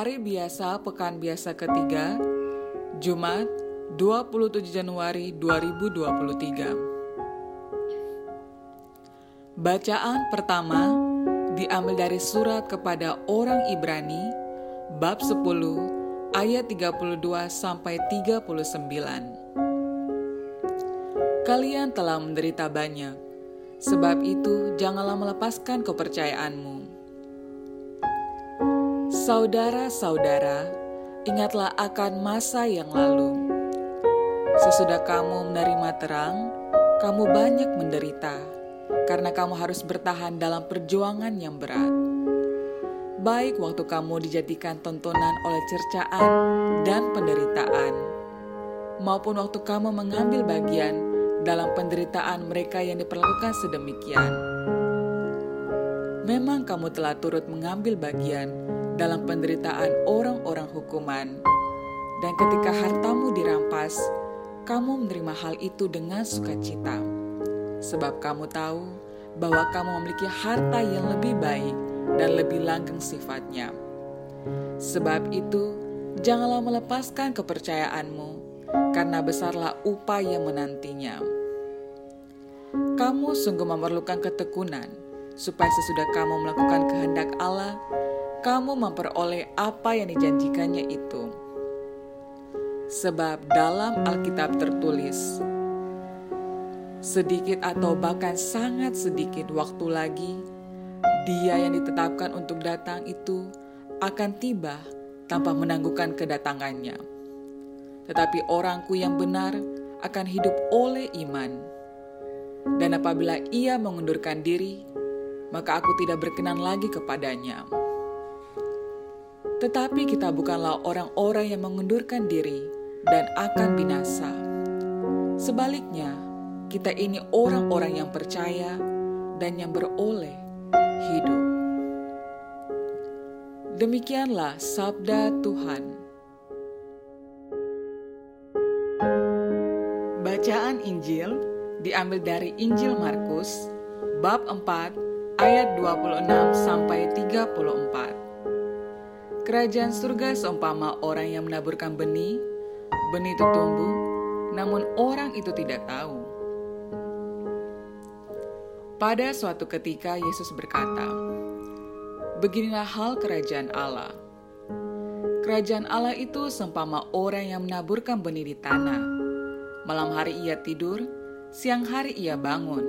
hari biasa pekan biasa ketiga, Jumat 27 Januari 2023. Bacaan pertama diambil dari surat kepada orang Ibrani bab 10 ayat 32 sampai 39. Kalian telah menderita banyak, sebab itu janganlah melepaskan kepercayaanmu Saudara-saudara, ingatlah akan masa yang lalu. Sesudah kamu menerima terang, kamu banyak menderita karena kamu harus bertahan dalam perjuangan yang berat. Baik waktu kamu dijadikan tontonan oleh cercaan dan penderitaan, maupun waktu kamu mengambil bagian dalam penderitaan mereka yang diperlakukan sedemikian. Memang kamu telah turut mengambil bagian dalam penderitaan orang-orang hukuman. Dan ketika hartamu dirampas, kamu menerima hal itu dengan sukacita. Sebab kamu tahu bahwa kamu memiliki harta yang lebih baik dan lebih langgeng sifatnya. Sebab itu, janganlah melepaskan kepercayaanmu, karena besarlah upaya menantinya. Kamu sungguh memerlukan ketekunan, supaya sesudah kamu melakukan kehendak Allah, kamu memperoleh apa yang dijanjikannya itu. Sebab dalam Alkitab tertulis, sedikit atau bahkan sangat sedikit waktu lagi, dia yang ditetapkan untuk datang itu akan tiba tanpa menangguhkan kedatangannya. Tetapi orangku yang benar akan hidup oleh iman. Dan apabila ia mengundurkan diri, maka aku tidak berkenan lagi kepadanya. Tetapi kita bukanlah orang-orang yang mengundurkan diri dan akan binasa. Sebaliknya, kita ini orang-orang yang percaya dan yang beroleh hidup. Demikianlah sabda Tuhan. Bacaan Injil diambil dari Injil Markus bab 4 ayat 26 sampai 34. Kerajaan surga seumpama orang yang menaburkan benih, benih itu tumbuh, namun orang itu tidak tahu. Pada suatu ketika Yesus berkata, Beginilah hal kerajaan Allah. Kerajaan Allah itu seumpama orang yang menaburkan benih di tanah. Malam hari ia tidur, siang hari ia bangun,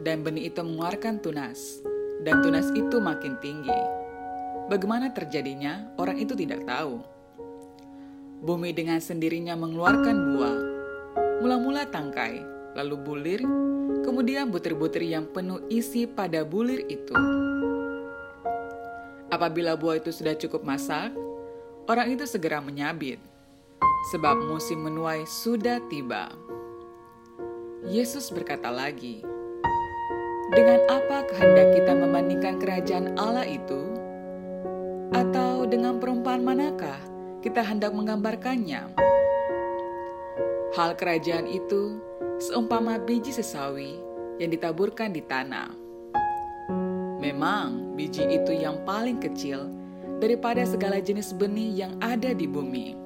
dan benih itu mengeluarkan tunas, dan tunas itu makin tinggi Bagaimana terjadinya, orang itu tidak tahu. Bumi dengan sendirinya mengeluarkan buah, mula-mula tangkai, lalu bulir, kemudian butir-butir yang penuh isi pada bulir itu. Apabila buah itu sudah cukup masak, orang itu segera menyabit, sebab musim menuai sudah tiba. Yesus berkata lagi, "Dengan apa kehendak kita membandingkan kerajaan Allah itu?" Atau dengan perumpamaan manakah kita hendak menggambarkannya? Hal kerajaan itu seumpama biji sesawi yang ditaburkan di tanah. Memang biji itu yang paling kecil daripada segala jenis benih yang ada di bumi.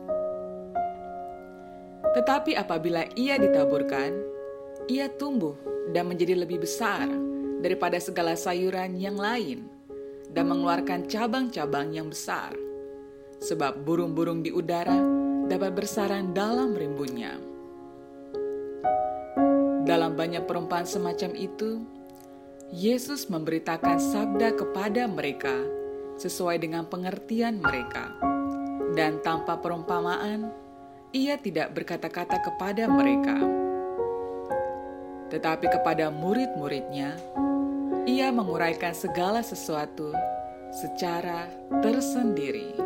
Tetapi apabila ia ditaburkan, ia tumbuh dan menjadi lebih besar daripada segala sayuran yang lain dan mengeluarkan cabang-cabang yang besar, sebab burung-burung di udara dapat bersarang dalam rimbunnya. Dalam banyak perumpamaan semacam itu, Yesus memberitakan sabda kepada mereka sesuai dengan pengertian mereka, dan tanpa perumpamaan, ia tidak berkata-kata kepada mereka, tetapi kepada murid-muridnya ia menguraikan segala sesuatu secara tersendiri.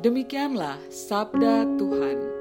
Demikianlah sabda Tuhan.